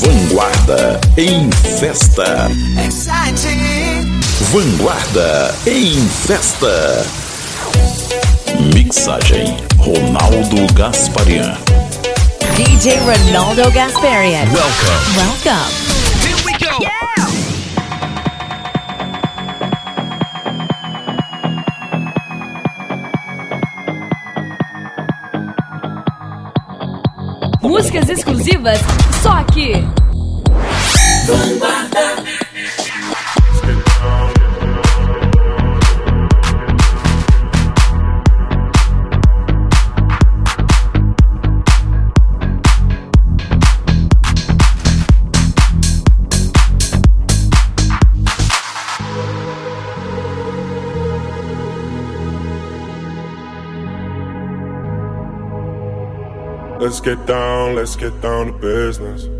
Vanguarda em festa. Vanguarda em festa. Mixagem Ronaldo Gasparian. DJ Ronaldo Gasparian. Welcome. Welcome. Here we go. Músicas exclusivas aqui. Let's get down, let's get down to business.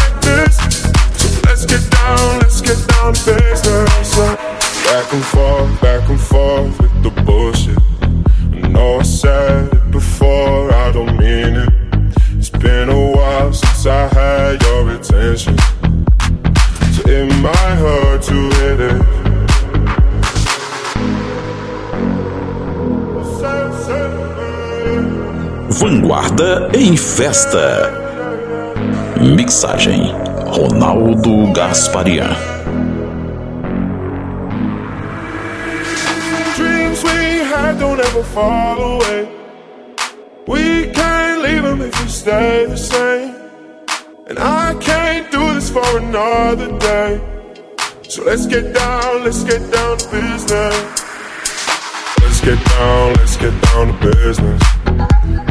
em festa. Mixagem Ronaldo Gasparian. Dreams we had don't ever fall away. We can't leave them if we stay the same. And I can't do this for another day. So let's get down, let's get down to business. Let's get down, let's get down to business.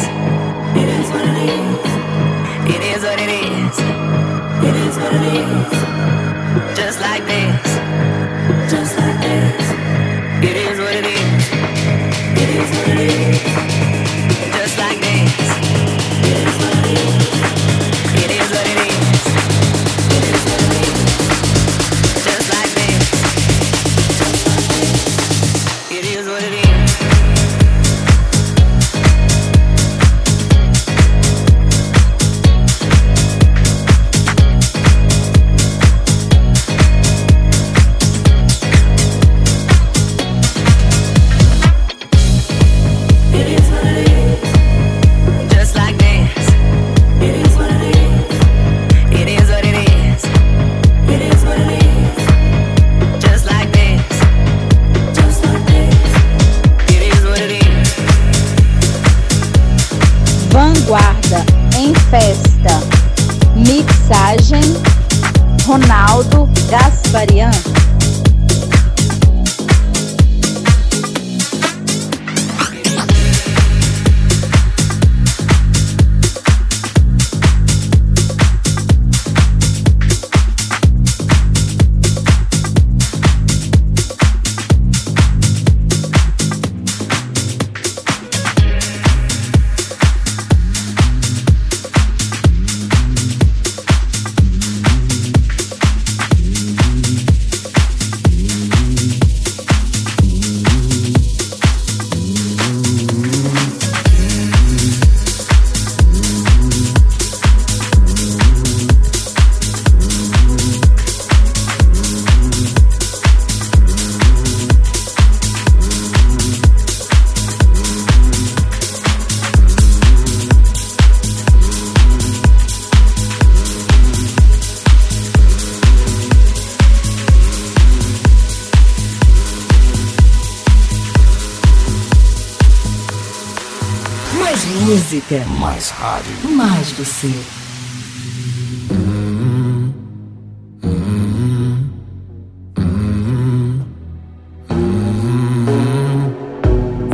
Música, Mais rádio. mais você.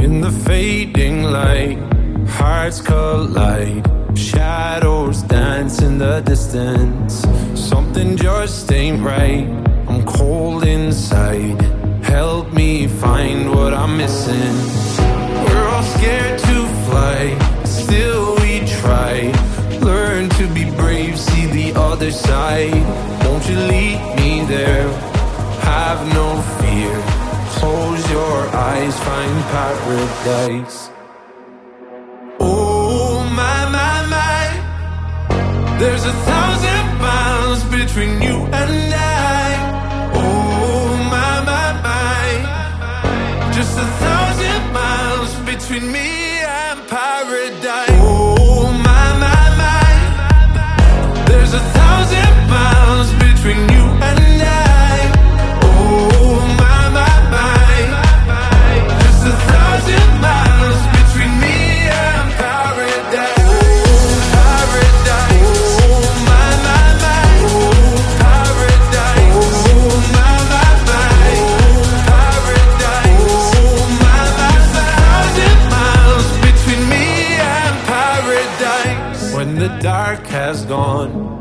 In the fading light, hearts collide. Shadows dance in the distance. Something just ain't right. I'm cold inside. Help me find what I'm missing. We're all scared to fly, still we try. Learn to be brave, see the other side. Won't you lead me there? Have no fear. Close your eyes, find paradise. Oh my my my, there's a thousand miles between you and I. Oh my my my, just a thousand miles between me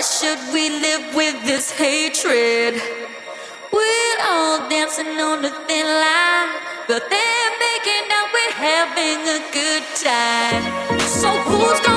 Why should we live with this hatred? We're all dancing on a thin line, but they're making out we're having a good time. So who's gonna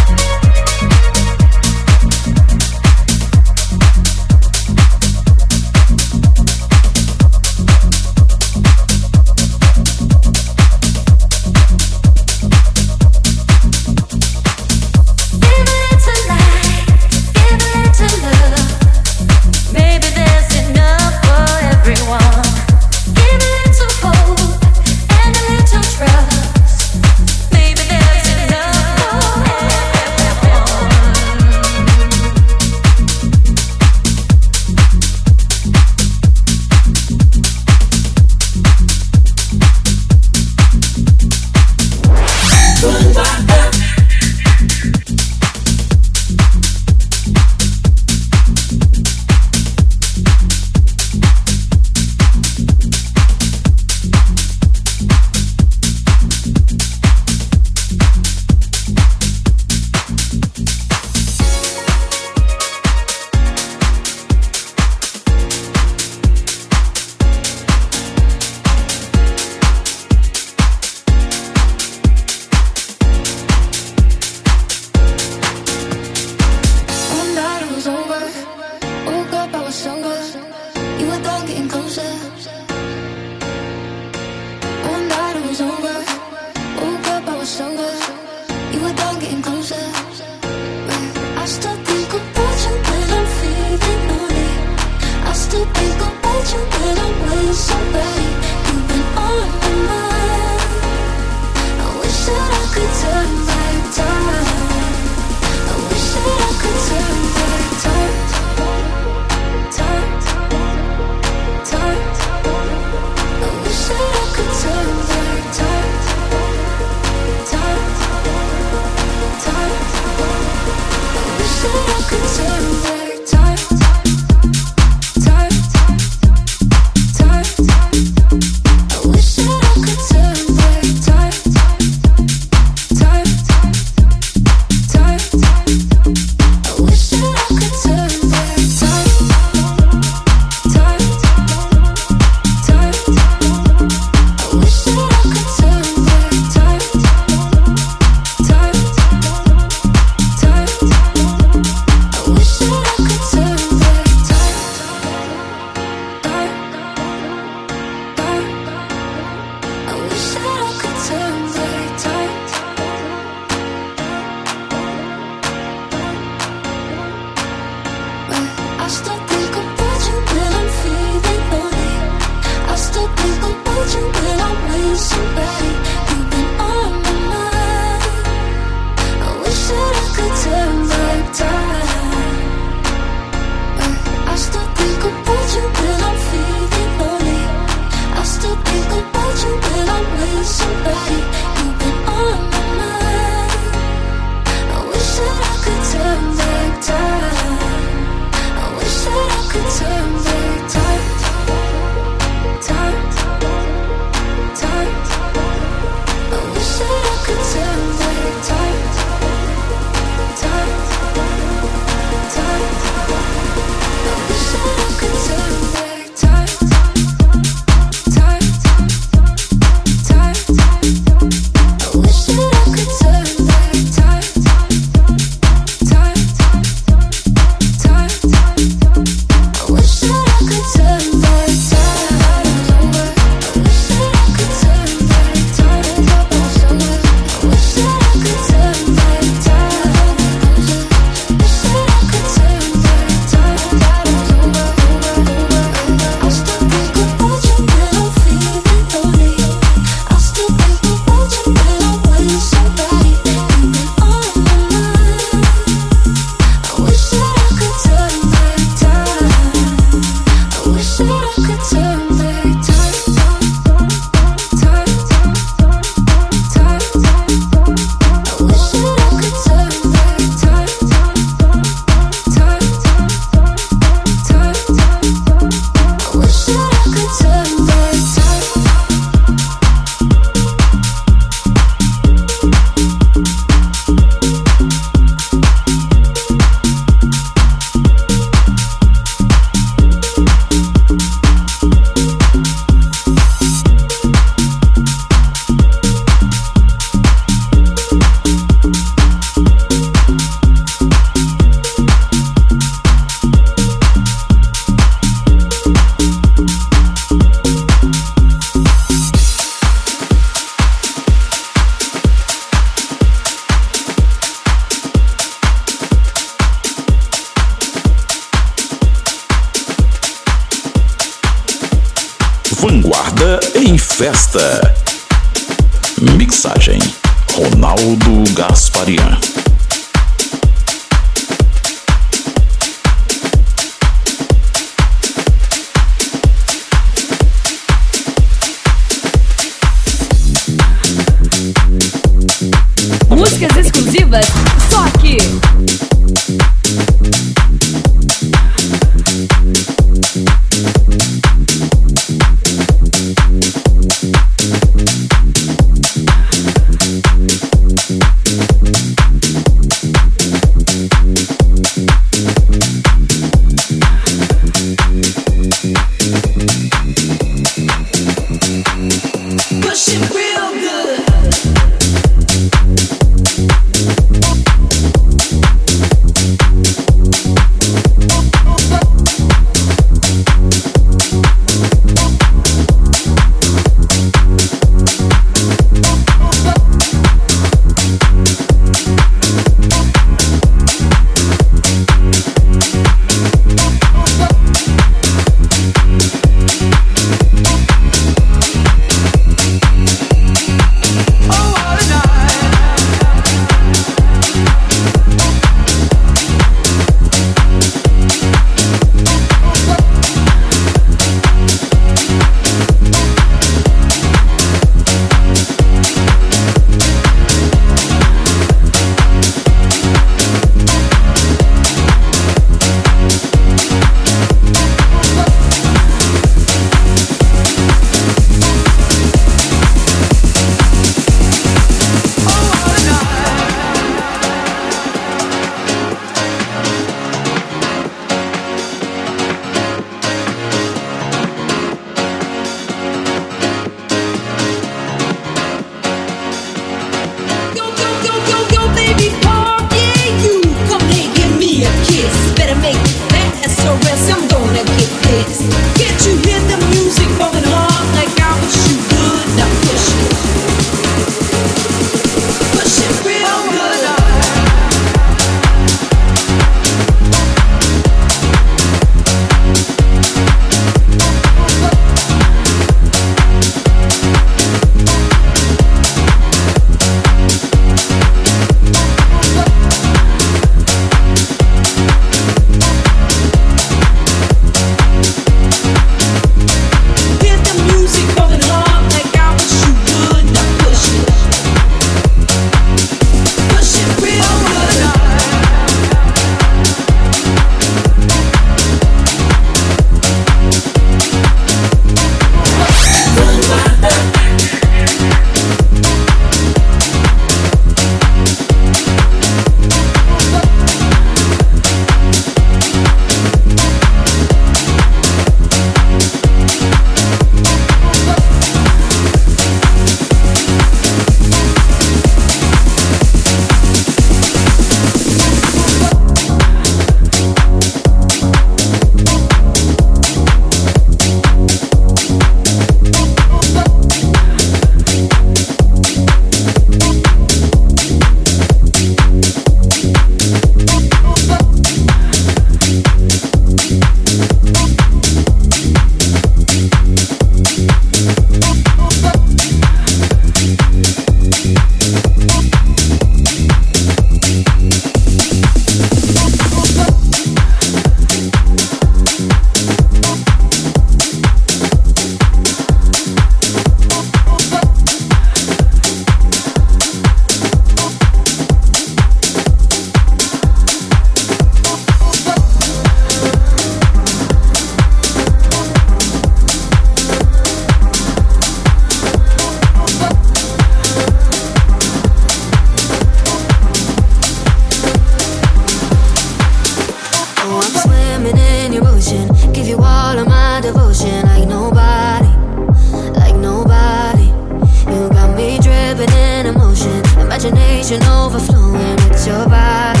imagination overflowing with your body,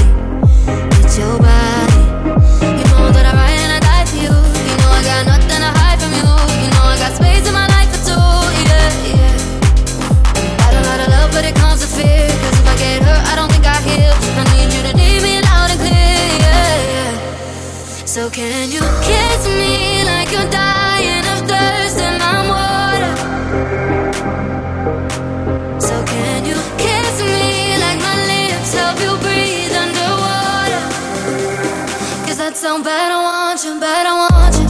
with your body. You know that I ride and I die for you. You know I got nothing to hide from you. You know I got space in my life for two. Yeah, yeah. Got a lot of love, but it comes with fear. Cause if I get hurt, I don't think I heal. I need you to need me loud and clear. Yeah, yeah. So can you kiss? but I want you.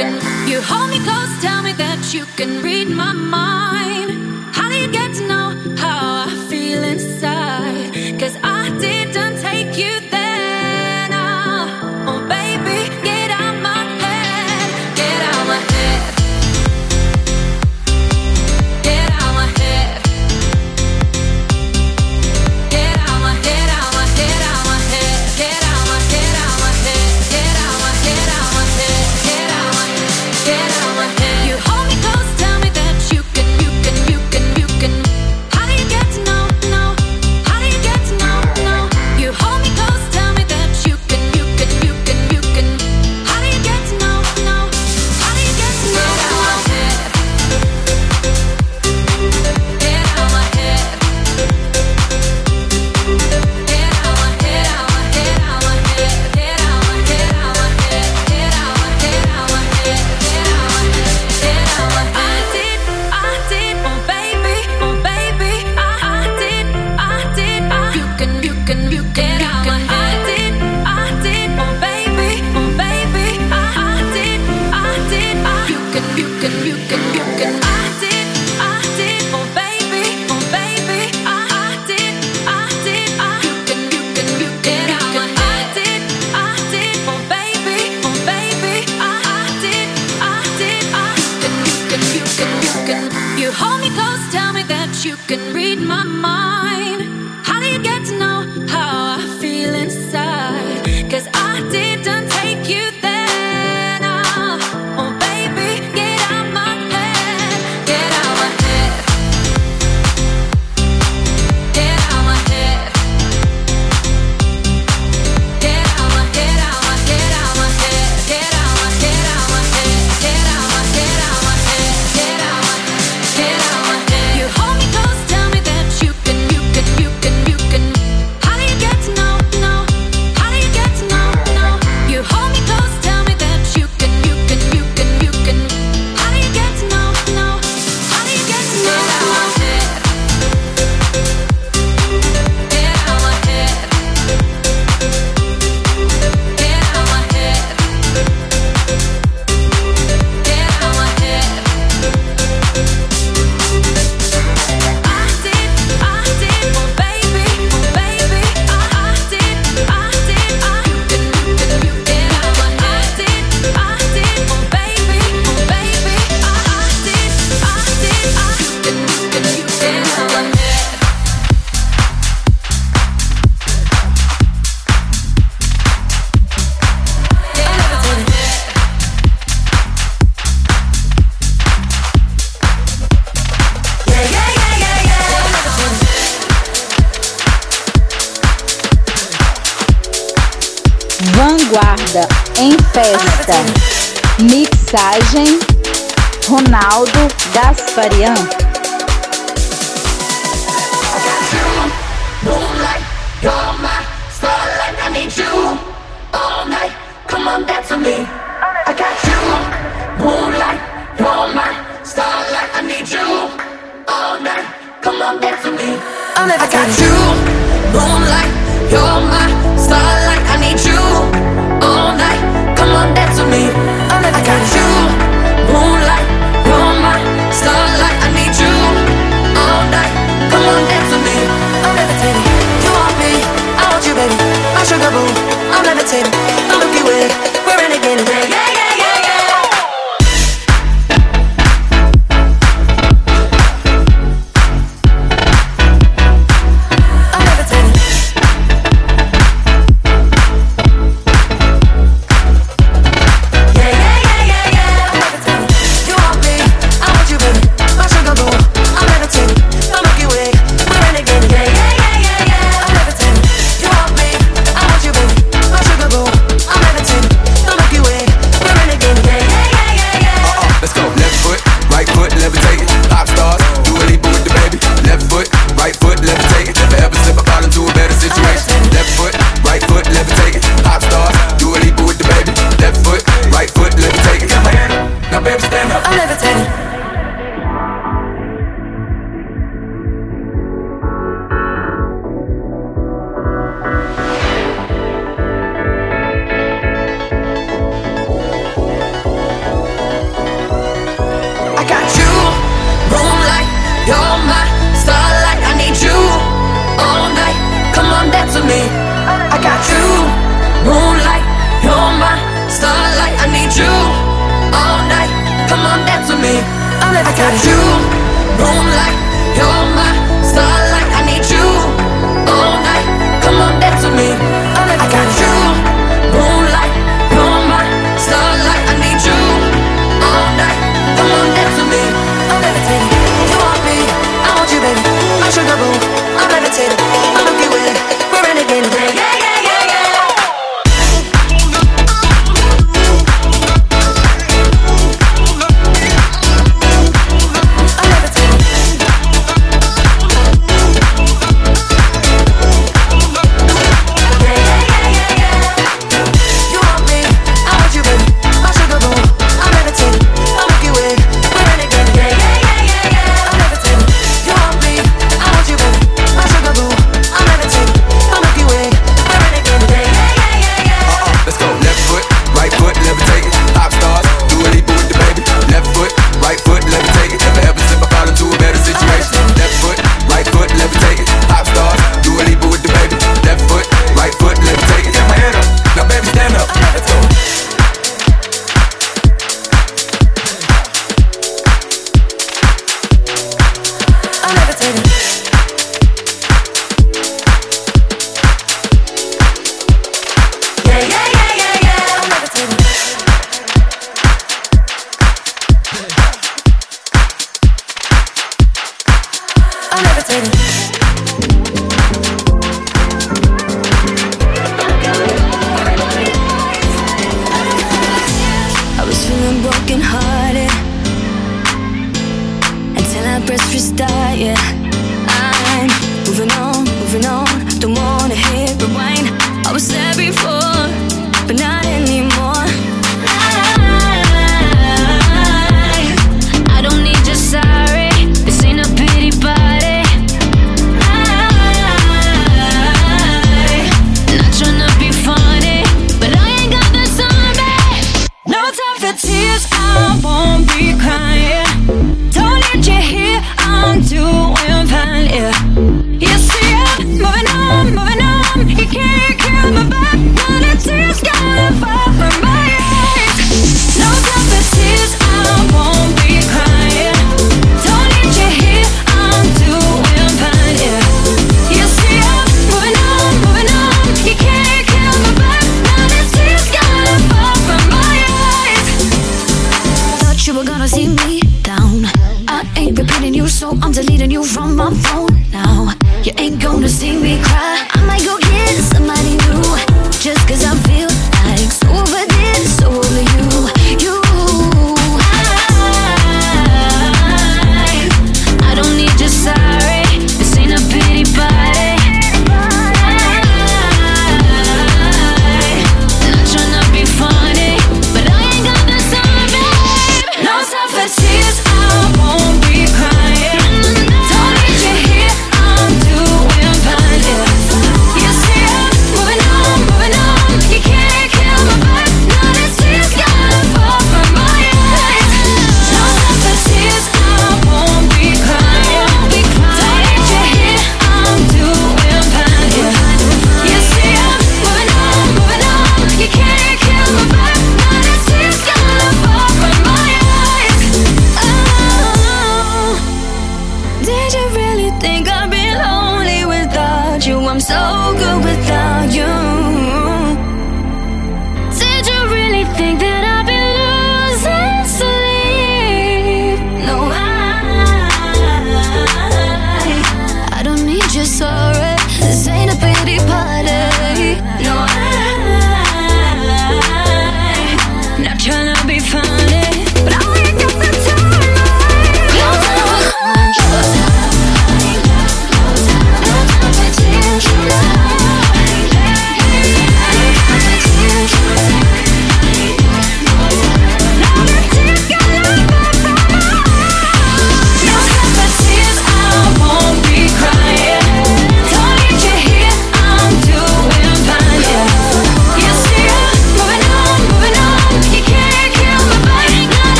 can. You hold me close, tell me that you can read my mind.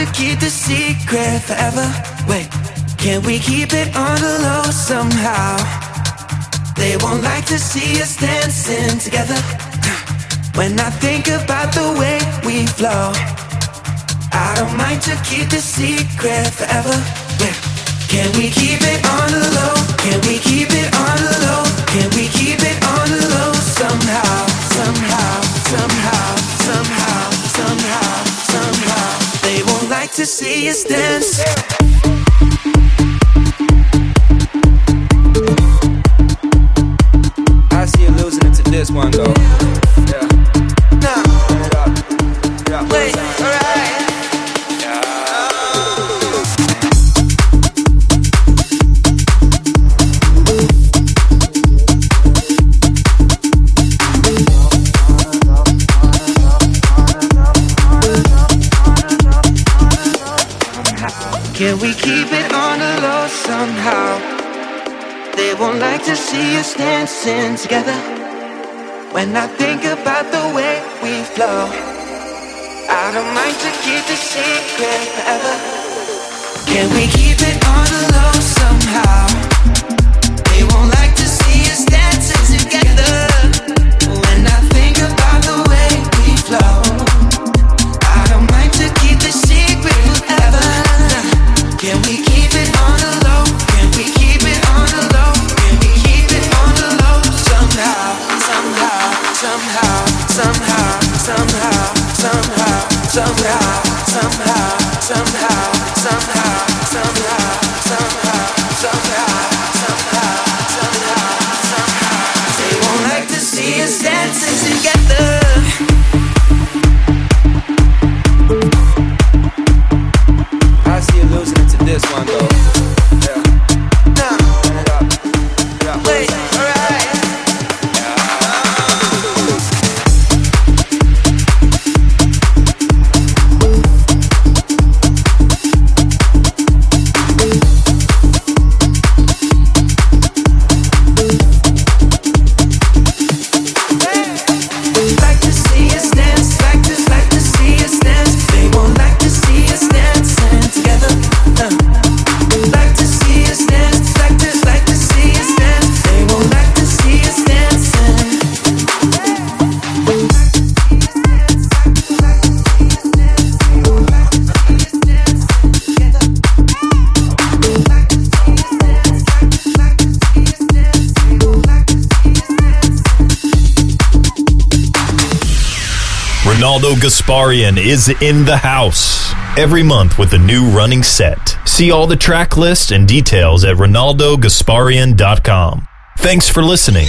to keep the secret forever. Wait, can we keep it on the low somehow? They won't like to see us dancing together. When I think about the way we flow, I don't mind to keep the secret forever. Yeah. Can we keep it on the low? Can we keep it on the low? Can we keep it on the low somehow, somehow, somehow, somehow, somehow, somehow? somehow like to see us dance. I see you losing it to this one though. see us dancing together. When I think about the way we flow, I don't mind to keep the secret forever. Can we keep it on the low somehow? Gasparian is in the house every month with a new running set. See all the track list and details at RonaldoGasparian.com. Thanks for listening.